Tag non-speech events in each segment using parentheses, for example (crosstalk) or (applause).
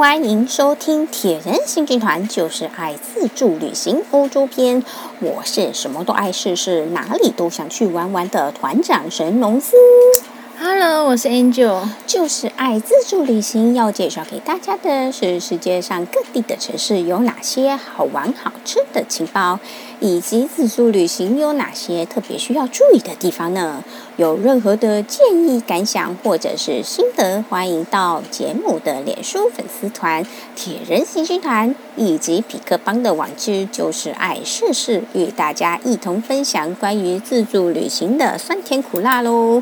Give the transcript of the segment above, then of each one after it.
欢迎收听铁人行军团，就是爱自助旅行欧洲篇。我是什么都爱试试，哪里都想去玩玩的团长神农夫。Hello，我是 Angel，就是爱自助旅行。要介绍给大家的是世界上各地的城市有哪些好玩好吃的情报，以及自助旅行有哪些特别需要注意的地方呢？有任何的建议、感想或者是心得，欢迎到节目的脸书粉丝团“铁人行军团”以及匹克邦的网志“就是爱试试”，与大家一同分享关于自助旅行的酸甜苦辣喽。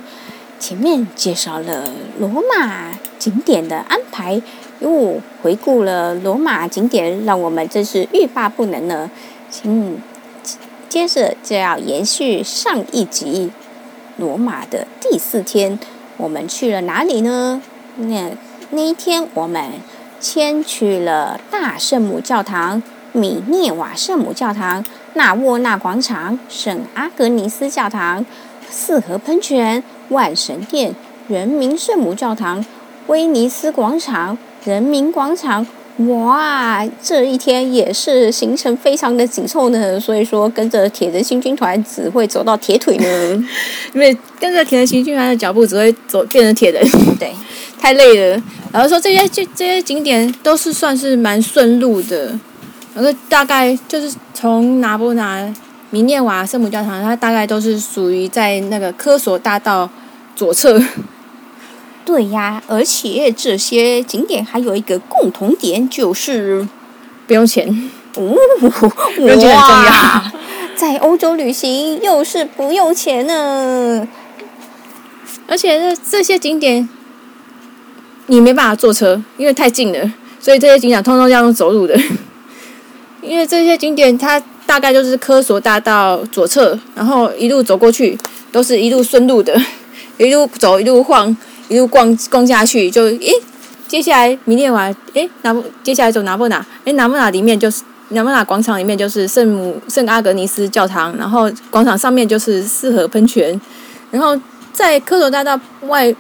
前面介绍了罗马景点的安排，又，回顾了罗马景点，让我们真是欲罢不能呢。请接着就要延续上一集，罗马的第四天，我们去了哪里呢？那那一天，我们先去了大圣母教堂、米涅瓦圣母教堂、纳沃纳广场、圣阿格尼斯教堂、四河喷泉。万神殿、人民圣母教堂、威尼斯广场、人民广场，哇，这一天也是行程非常的紧凑呢。(laughs) 所以说，跟着铁人行军团只会走到铁腿呢，(laughs) 因为跟着铁人行军团的脚步只会走变成铁人，对，(laughs) 太累了。然后说这些这这些景点都是算是蛮顺路的，然后大概就是从拿波拿。米涅瓦圣母教堂，它大概都是属于在那个科索大道左侧。对呀，而且这些景点还有一个共同点，就是不用钱。哦，不用钱很重要。在欧洲旅行又是不用钱呢。而且这这些景点你没办法坐车，因为太近了，所以这些景点通通要用走路的。因为这些景点它。大概就是科索大道左侧，然后一路走过去，都是一路顺路的，一路走一路晃，一路逛逛下去，就诶，接下来迷恋完，诶，拿不，接下来走拿破拿，诶，拿破拿里面就是拿破拿广场里面就是圣母圣阿格尼斯教堂，然后广场上面就是四河喷泉，然后在科索大道外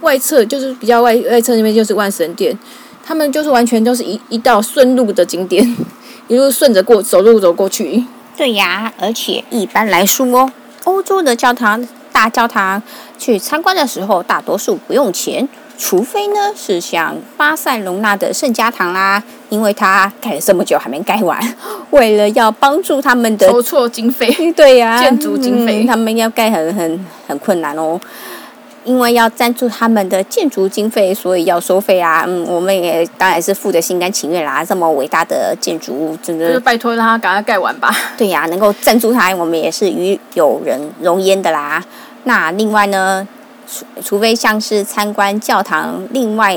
外侧就是比较外外侧那边就是万神殿，他们就是完全都是一一道顺路的景点。一路顺着过，走路走过去。对呀，而且一般来说，欧洲的教堂、大教堂去参观的时候，大多数不用钱，除非呢是像巴塞隆纳的圣家堂啦，因为它盖了这么久还没盖完，(laughs) 为了要帮助他们的筹措经费，(laughs) 对呀，建筑经费，嗯，他们要盖很很很困难哦。因为要赞助他们的建筑经费，所以要收费啊。嗯，我们也当然是付得心甘情愿啦。这么伟大的建筑物，真的。就是拜托让他赶快盖完吧。(laughs) 对呀，能够赞助他，我们也是与有人荣焉的啦。那另外呢，除除非像是参观教堂，另外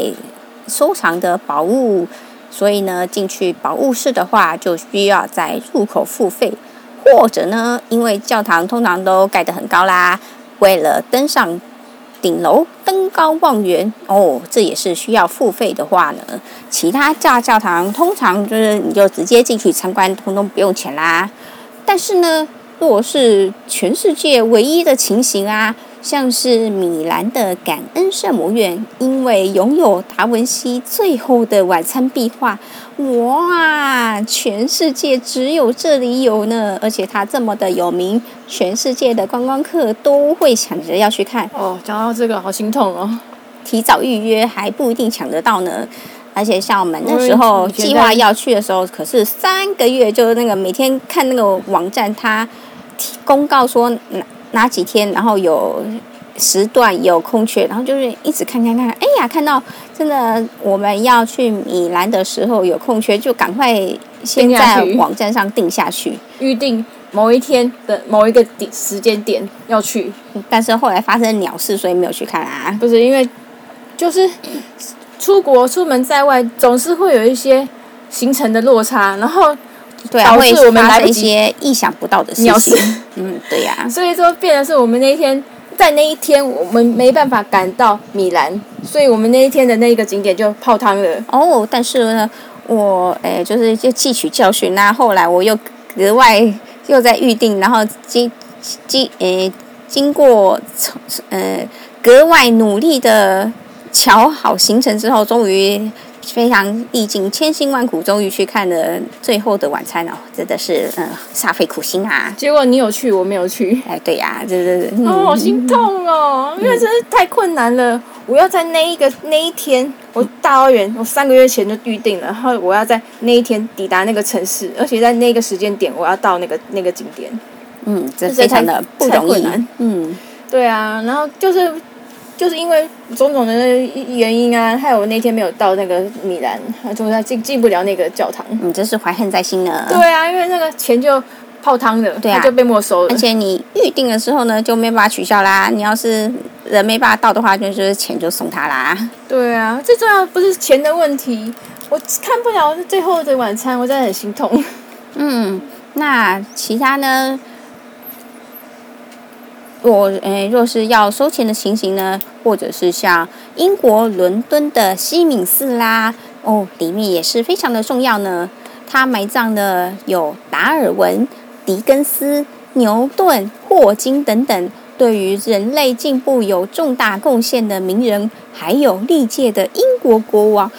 收藏的宝物，所以呢，进去宝物室的话，就需要在入口付费，或者呢，因为教堂通常都盖得很高啦，为了登上。顶楼登高望远哦，这也是需要付费的话呢。其他大教堂通常就是你就直接进去参观，通通不用钱啦。但是呢，若是全世界唯一的情形啊。像是米兰的感恩圣母院，因为拥有达文西《最后的晚餐》壁画，哇，全世界只有这里有呢，而且它这么的有名，全世界的观光客都会抢着要去看。哦，讲到这个好心痛哦，提早预约还不一定抢得到呢。而且像我们那时候计划要去的时候，可是三个月，就那个每天看那个网站，它公告说哪几天，然后有时段有空缺，然后就是一直看看看，哎呀，看到真的我们要去米兰的时候有空缺，就赶快先在网站上定下去，预定某一天的某一个点时间点要去。但是后来发生鸟事，所以没有去看啊。不是因为就是出国出门在外，总是会有一些行程的落差，然后。对啊，会我们来一些意想不到的事情。嗯，对呀、啊。所以说，变的是我们那一天，在那一天我们没办法赶到米兰，所以我们那一天的那一个景点就泡汤了。哦，但是呢，我诶，就是就汲取教训那、啊、后来我又格外又在预定，然后经经诶经过呃格外努力的瞧好行程之后，终于非常历尽千辛万苦，终于去看了《最后的晚餐》哦，真的是嗯煞费苦心啊。结果你有去，我没有去。哎，对呀、啊，这这、嗯、哦，好心痛哦，因为真是太困难了。嗯、我要在那一个那一天，我大老远，我三个月前就预定了，然后我要在那一天抵达那个城市，而且在那个时间点，我要到那个那个景点。嗯，这非常的不容易。嗯，对啊，然后就是。就是因为种种的原因啊，害我那天没有到那个米兰，就在进进不了那个教堂。你真是怀恨在心呢。对啊，因为那个钱就泡汤了，对啊，就被没收了。而且你预定的时候呢，就没办法取消啦。你要是人没办法到的话，就是钱就送他啦。对啊，最重要不是钱的问题，我看不了最后的晚餐，我真的很心痛。嗯，那其他呢？若诶，若是要收钱的情形呢，或者是像英国伦敦的西敏寺啦，哦，里面也是非常的重要呢。它埋葬的有达尔文、狄更斯、牛顿、霍金等等，对于人类进步有重大贡献的名人，还有历届的英国国王，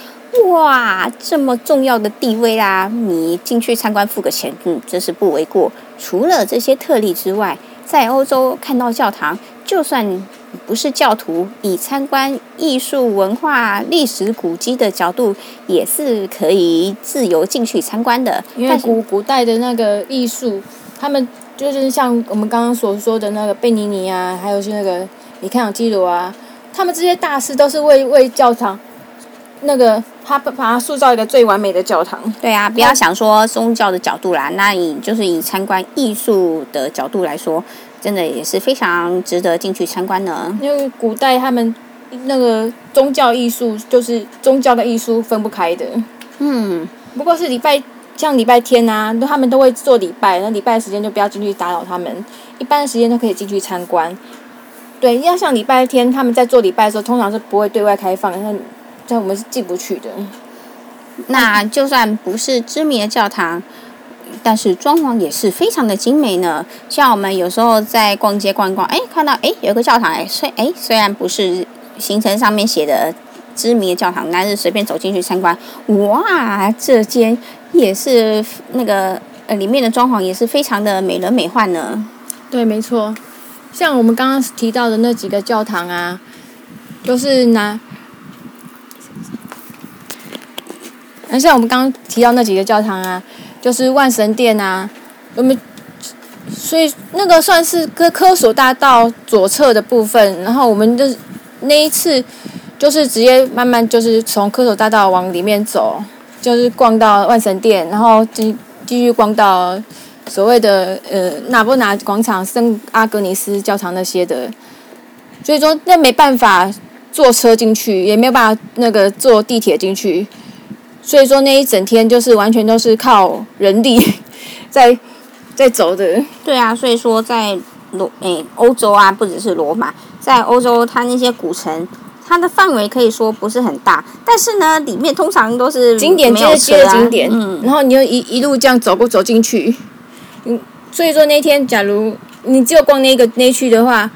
哇，这么重要的地位啦，你进去参观付个钱，嗯，这是不为过。除了这些特例之外，在欧洲看到教堂，就算不是教徒，以参观艺术、文化、历史古迹的角度，也是可以自由进去参观的。因为古古代的那个艺术，他们就是像我们刚刚所说的那个贝尼尼啊，还有是那个米开朗基罗啊，他们这些大师都是为为教堂。那个他把它塑造一个最完美的教堂。对啊，不要想说宗教的角度啦，那你就是以参观艺术的角度来说，真的也是非常值得进去参观的。因为古代他们那个宗教艺术就是宗教跟艺术分不开的。嗯，不过是礼拜像礼拜天啊，他们都会做礼拜，那礼拜的时间就不要进去打扰他们，一般的时间都可以进去参观。对，要像礼拜天他们在做礼拜的时候，通常是不会对外开放。那但我们是进不去的。那就算不是知名的教堂，但是装潢也是非常的精美呢。像我们有时候在逛街逛逛，哎，看到哎有个教堂，哎虽哎虽然不是行程上面写的知名的教堂，但是随便走进去参观，哇，这间也是那个呃里面的装潢也是非常的美轮美奂呢。对，没错。像我们刚刚提到的那几个教堂啊，都是拿。那像我们刚刚提到那几个教堂啊，就是万神殿啊，我们所以那个算是科科索大道左侧的部分，然后我们就那一次就是直接慢慢就是从科索大道往里面走，就是逛到万神殿，然后继继续逛到所谓的呃纳波拿广场、圣阿格尼斯教堂那些的，所以说那没办法坐车进去，也没有办法那个坐地铁进去。所以说那一整天就是完全都是靠人力 (laughs) 在在走的。对啊，所以说在罗诶欧洲啊，不只是罗马，在欧洲它那些古城，它的范围可以说不是很大，但是呢，里面通常都是景点接着接着景点，嗯，然后你就一一路这样走过走进去，嗯，所以说那天假如你只有逛那个那区的话，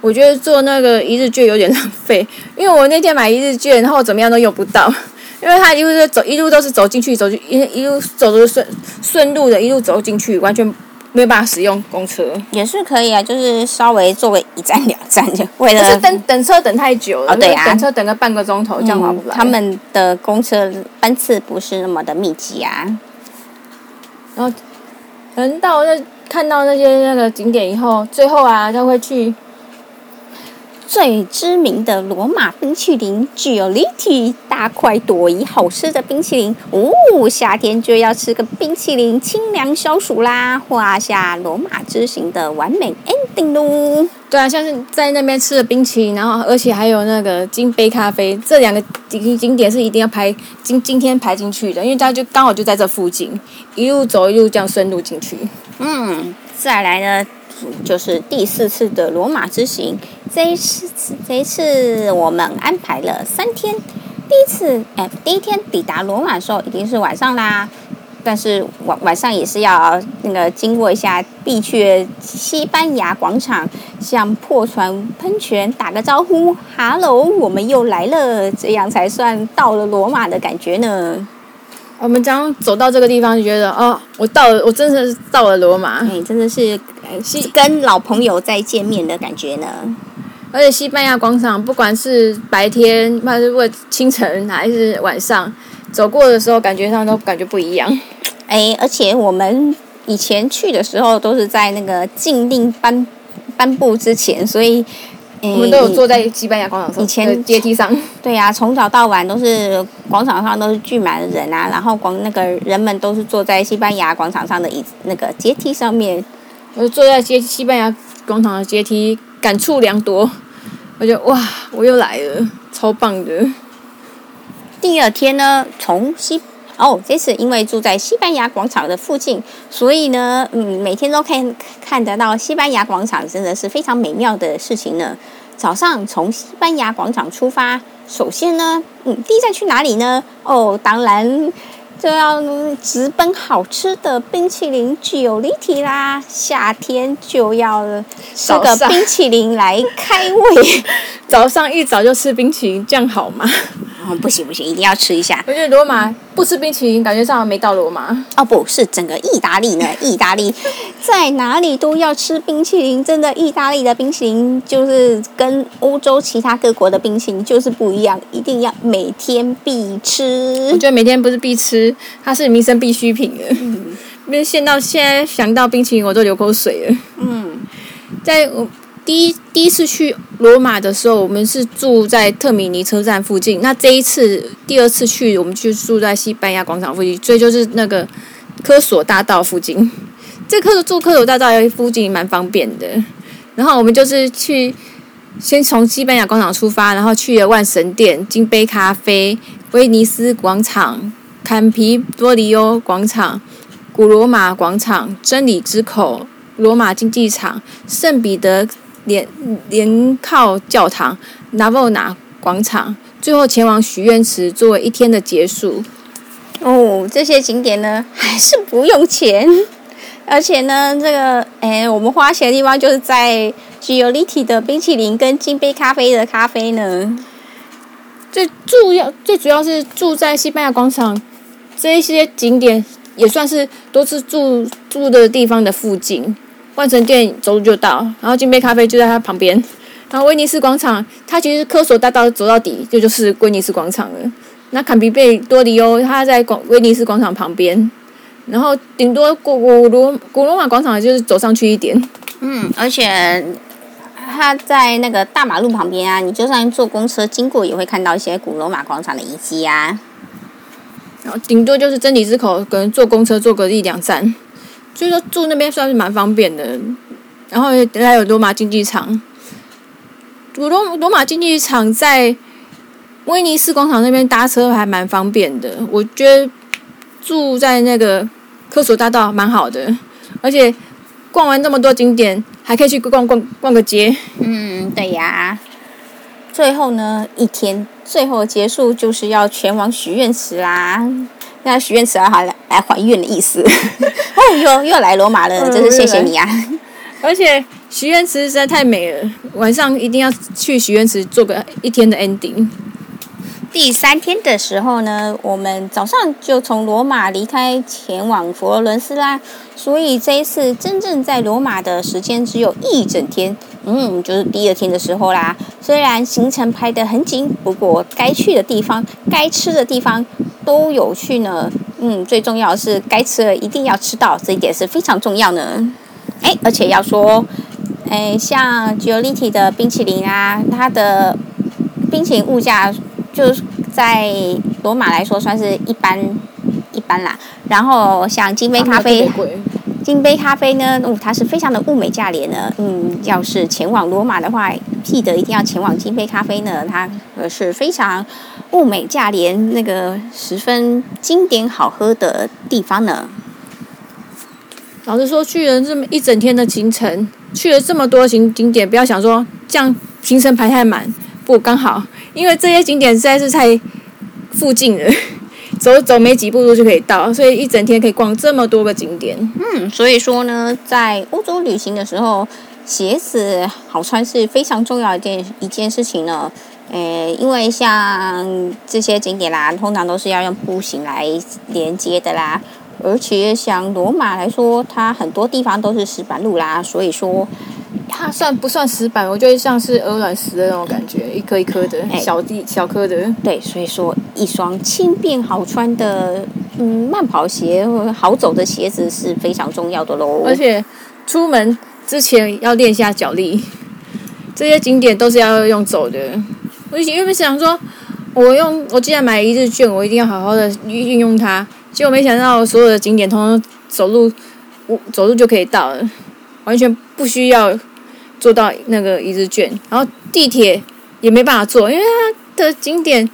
我觉得做那个一日券有点浪费，因为我那天买一日券，然后怎么样都用不到。因为他一路是走，一路都是走进去，走进一一路走的顺顺路的，一路走进去，完全没有办法使用公车。也是可以啊，就是稍微坐个一站两站就为了。不是等等车等太久了，哦对啊，等车等个半个钟头，这样划不来。他们的公车班次不是那么的密集啊。然后，等到那看到那些那个景点以后，最后啊，就会去。最知名的罗马冰淇淋 Giolitti 大块朵颐好吃的冰淇淋哦，夏天就要吃个冰淇淋清凉消暑啦，画下罗马之行的完美 ending 喽。对啊，像是在那边吃的冰淇淋，然后而且还有那个金杯咖啡，这两个景景点是一定要排今今天排进去的，因为它就刚好就在这附近，一路走一路这样顺路进去。嗯，再来呢。就是第四次的罗马之行，这一次这一次我们安排了三天。第一次，哎，第一天抵达罗马的时候已经是晚上啦。但是晚晚上也是要那个经过一下必去的西班牙广场，向破船喷泉打个招呼，Hello，我们又来了，这样才算到了罗马的感觉呢。我们将走到这个地方，就觉得哦，我到了，我真的是到了罗马，哎，真的是是跟老朋友再见面的感觉呢。而且西班牙广场，不管是白天，还是清晨，还是晚上，走过的时候，感觉上都感觉不一样。(laughs) 哎，而且我们以前去的时候，都是在那个禁令颁颁布之前，所以。我们都有坐在西班牙广场上，以前阶梯上。(laughs) 对呀、啊，从早到晚都是广场上都是聚满了人啊，然后广那个人们都是坐在西班牙广场上的椅子那个阶梯上面。我坐在西西班牙广场的阶梯，感触良多。我觉得哇，我又来了，超棒的。第二天呢，从西。哦，这次因为住在西班牙广场的附近，所以呢，嗯，每天都看看得到西班牙广场，真的是非常美妙的事情呢。早上从西班牙广场出发，首先呢，嗯，第一站去哪里呢？哦，当然就要直奔好吃的冰淇淋 Giolitti 啦。夏天就要吃个冰淇淋来开胃。(laughs) 早上一早就吃冰淇淋，这样好吗？哦，不行不行，一定要吃一下。我觉得罗马不吃冰淇淋，感觉上没到罗马。哦，不是整个意大利呢，意大利在哪里都要吃冰淇淋。真的，意大利的冰淇淋就是跟欧洲其他各国的冰淇淋就是不一样，一定要每天必吃。我觉得每天不是必吃，它是民生必需品了。嗯，因 (laughs) 为现到现在想到冰淇淋，我都流口水了。嗯，在我。第一第一次去罗马的时候，我们是住在特米尼车站附近。那这一次第二次去，我们就住在西班牙广场附近，所以就是那个科索大道附近。(laughs) 这科住科索大道附近蛮方便的。然后我们就是去，先从西班牙广场出发，然后去了万神殿、金杯咖啡、威尼斯广场、坎皮多里欧广场、古罗马广场、真理之口、罗马竞技场、圣彼得。连连靠教堂、纳沃纳广场，最后前往许愿池作为一天的结束。哦，这些景点呢还是不用钱，而且呢，这个哎，我们花钱的地方就是在 Giolitti 的冰淇淋跟金杯咖啡的咖啡呢。最主要、最主要是住在西班牙广场，这一些景点也算是都是住住的地方的附近。万神殿走路就到，然后金杯咖啡就在它旁边，然后威尼斯广场，它其实科索大道走到底，这就，是威尼斯广场了。那坎皮贝多里欧，它在广威尼斯广场旁边，然后顶多古古罗古罗马广场就是走上去一点。嗯，而且它在那个大马路旁边啊，你就算坐公车经过，也会看到一些古罗马广场的遗迹啊。然后顶多就是真理之口，可能坐公车坐个一两站。所以说住那边算是蛮方便的，然后还有罗马竞技场。罗罗马竞技场在威尼斯广场那边搭车还蛮方便的，我觉得住在那个科索大道蛮好的，而且逛完这么多景点，还可以去逛逛逛个街。嗯，对呀。最后呢，一天最后结束就是要前往许愿池啦。那许愿池还来来还愿的意思，(laughs) 哦，又又来罗马了，真是谢谢你啊！而且许愿池实在太美了，晚上一定要去许愿池做个一天的 ending。第三天的时候呢，我们早上就从罗马离开，前往佛罗伦斯啦。所以这一次真正在罗马的时间只有一整天，嗯，就是第二天的时候啦。虽然行程排得很紧，不过该去的地方、该吃的地方都有去呢。嗯，最重要的是该吃的一定要吃到，这一点是非常重要呢。哎，而且要说，哎，像 g i o l i t i 的冰淇淋啊，它的冰淇淋物价。就是在罗马来说算是一般一般啦，然后像金杯咖啡，金杯咖啡呢，哦，它是非常的物美价廉的。嗯，要是前往罗马的话，记得一定要前往金杯咖啡呢，它呃是非常物美价廉，那个十分经典好喝的地方呢。老实说，去了这么一整天的行程，去了这么多景景点，不要想说这样行程排太满，不刚好。因为这些景点实在是太附近了，走走没几步路就可以到，所以一整天可以逛这么多个景点。嗯，所以说呢，在欧洲旅行的时候，鞋子好穿是非常重要一件一件事情呢。诶，因为像这些景点啦，通常都是要用步行来连接的啦。而且像罗马来说，它很多地方都是石板路啦，所以说它算不算石板？我觉得像是鹅卵石的那种感觉，一颗一颗的小地小颗的。对，所以说一双轻便好穿的嗯慢跑鞋，好走的鞋子是非常重要的喽。而且出门之前要练一下脚力，这些景点都是要用走的。我以前原本想说，我用我既然买一日券，我一定要好好的运用它。结果没想到，所有的景点通通走路，我走路就可以到了，完全不需要坐到那个一日券。然后地铁也没办法坐，因为它的景点，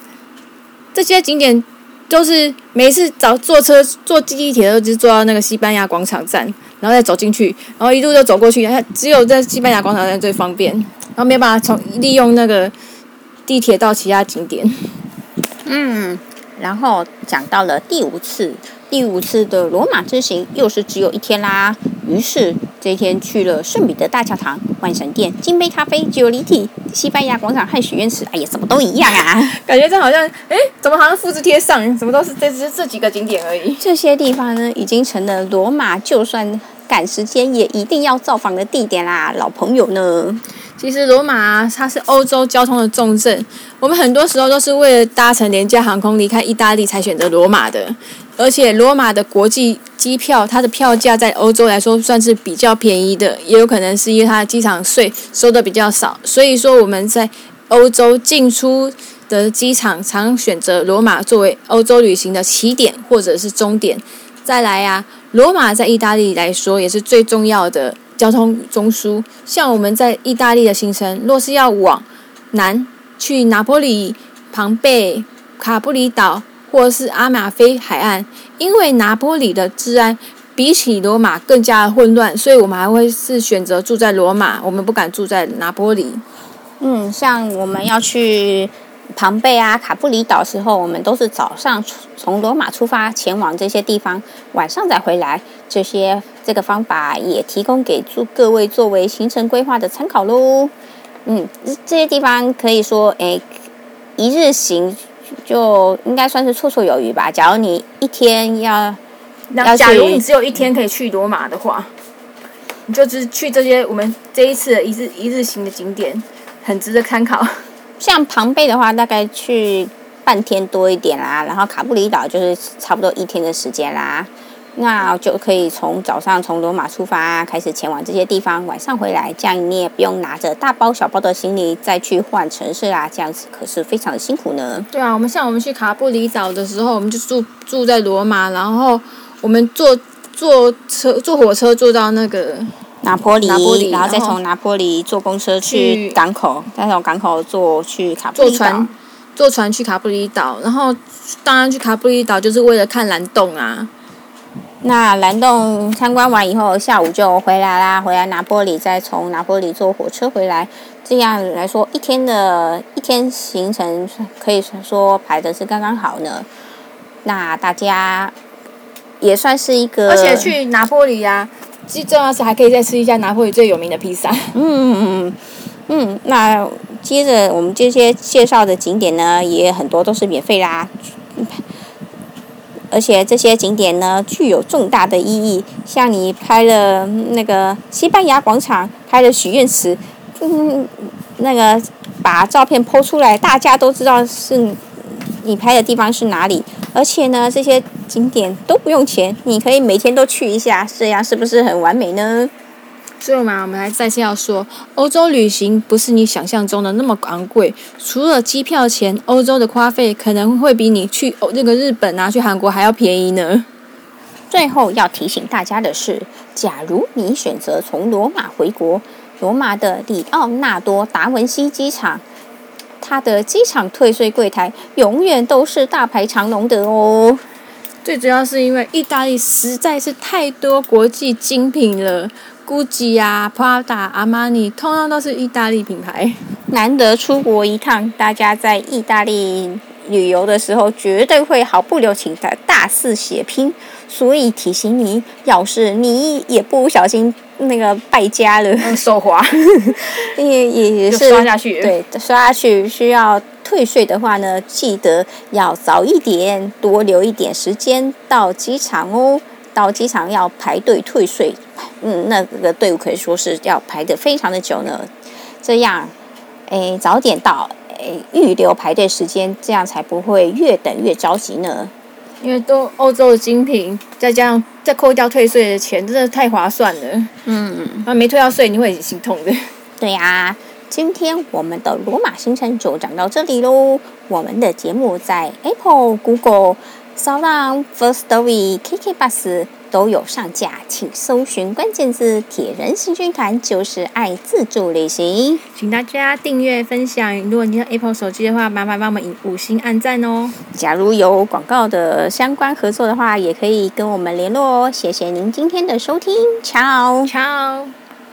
这些景点都是每次找坐车坐地铁都是坐到那个西班牙广场站，然后再走进去，然后一路就走过去。它只有在西班牙广场站最方便，然后没办法从利用那个地铁到其他景点。嗯。然后讲到了第五次，第五次的罗马之行又是只有一天啦。于是这一天去了圣彼得大教堂、万神殿、金杯咖啡、只有离体、西班牙广场和许愿池。哎呀，什么都一样啊！(laughs) 感觉这好像，哎，怎么好像复制贴上？怎么都是这这这几个景点而已？这些地方呢，已经成了罗马就算赶时间也一定要造访的地点啦，老朋友呢。其实罗马，它是欧洲交通的重镇。我们很多时候都是为了搭乘廉价航空离开意大利才选择罗马的。而且罗马的国际机票，它的票价在欧洲来说算是比较便宜的，也有可能是因为它的机场税收的比较少。所以说我们在欧洲进出的机场常选择罗马作为欧洲旅行的起点或者是终点。再来呀、啊，罗马在意大利来说也是最重要的。交通中枢，像我们在意大利的行程，若是要往南去拿坡里、庞贝、卡布里岛或是阿马菲海岸，因为拿坡里的治安比起罗马更加的混乱，所以我们还会是选择住在罗马，我们不敢住在拿坡里。嗯，像我们要去。庞贝啊，卡布里岛时候，我们都是早上从罗马出发前往这些地方，晚上再回来。这些这个方法也提供给诸各位作为行程规划的参考喽。嗯，这些地方可以说，哎，一日行就应该算是绰绰有余吧。假如你一天要，那假如你只有一天可以去罗马的话，你就只去这些我们这一次的一日一日行的景点，很值得参考。像庞贝的话，大概去半天多一点啦，然后卡布里岛就是差不多一天的时间啦，那就可以从早上从罗马出发，开始前往这些地方，晚上回来，这样你也不用拿着大包小包的行李再去换城市啦，这样子可是非常的辛苦呢。对啊，我们像我们去卡布里岛的时候，我们就住住在罗马，然后我们坐坐车坐火车坐到那个。拿坡里，然后再从拿坡里坐公车去港口，再从港口坐去卡布里岛。坐船，坐船去卡布里岛，然后当然去卡布里岛就是为了看蓝洞啊。那蓝洞参观完以后，下午就回来啦，回来拿玻璃，再从拿玻璃坐火车回来。这样来说，一天的一天行程可以说排的是刚刚好呢。那大家也算是一个，而且去拿玻璃呀、啊。最重要是还可以再吃一下拿玻璃最有名的披萨。嗯嗯嗯嗯，那接着我们这些介绍的景点呢，也很多都是免费啦。而且这些景点呢，具有重大的意义。像你拍了那个西班牙广场，拍了许愿池，嗯，那个把照片剖出来，大家都知道是你拍的地方是哪里。而且呢，这些景点都不用钱，你可以每天都去一下，这样是不是很完美呢？所以嘛，我们来再次要说，欧洲旅行不是你想象中的那么昂贵。除了机票钱，欧洲的花费可能会比你去那个日本啊、去韩国还要便宜呢。最后要提醒大家的是，假如你选择从罗马回国，罗马的里奥纳多·达文西机场。它的机场退税柜台永远都是大排长龙的哦。最主要是因为意大利实在是太多国际精品了，GUCCI 啊、Prada、阿玛尼，通通都是意大利品牌。难得出国一趟，大家在意大利旅游的时候，绝对会毫不留情的大肆血拼。所以提醒你，要是你也不小心那个败家了，嗯、手滑，(laughs) 也也是刷下去，对，刷下去需要退税的话呢，记得要早一点，多留一点时间到机场哦。到机场要排队退税，嗯，那个队伍可以说是要排得非常的久呢。这样，诶，早点到，诶，预留排队时间，这样才不会越等越着急呢。因为都欧洲的精品，再加上再扣掉退税的钱，真的太划算了。嗯，啊，没退到税，你会很心痛的。(laughs) 对呀、啊，今天我们的罗马行程就讲到这里喽。我们的节目在 Apple、Google、SoundOn、First Story、KKBus 都有上架，请搜寻关键字“铁人行军团”，就是爱自助旅行。请大家订阅、分享。如果你有 Apple 手机的话，麻烦帮我们五星按赞哦。假如有广告的相关合作的话，也可以跟我们联络哦。谢谢您今天的收听，Ciao，Ciao。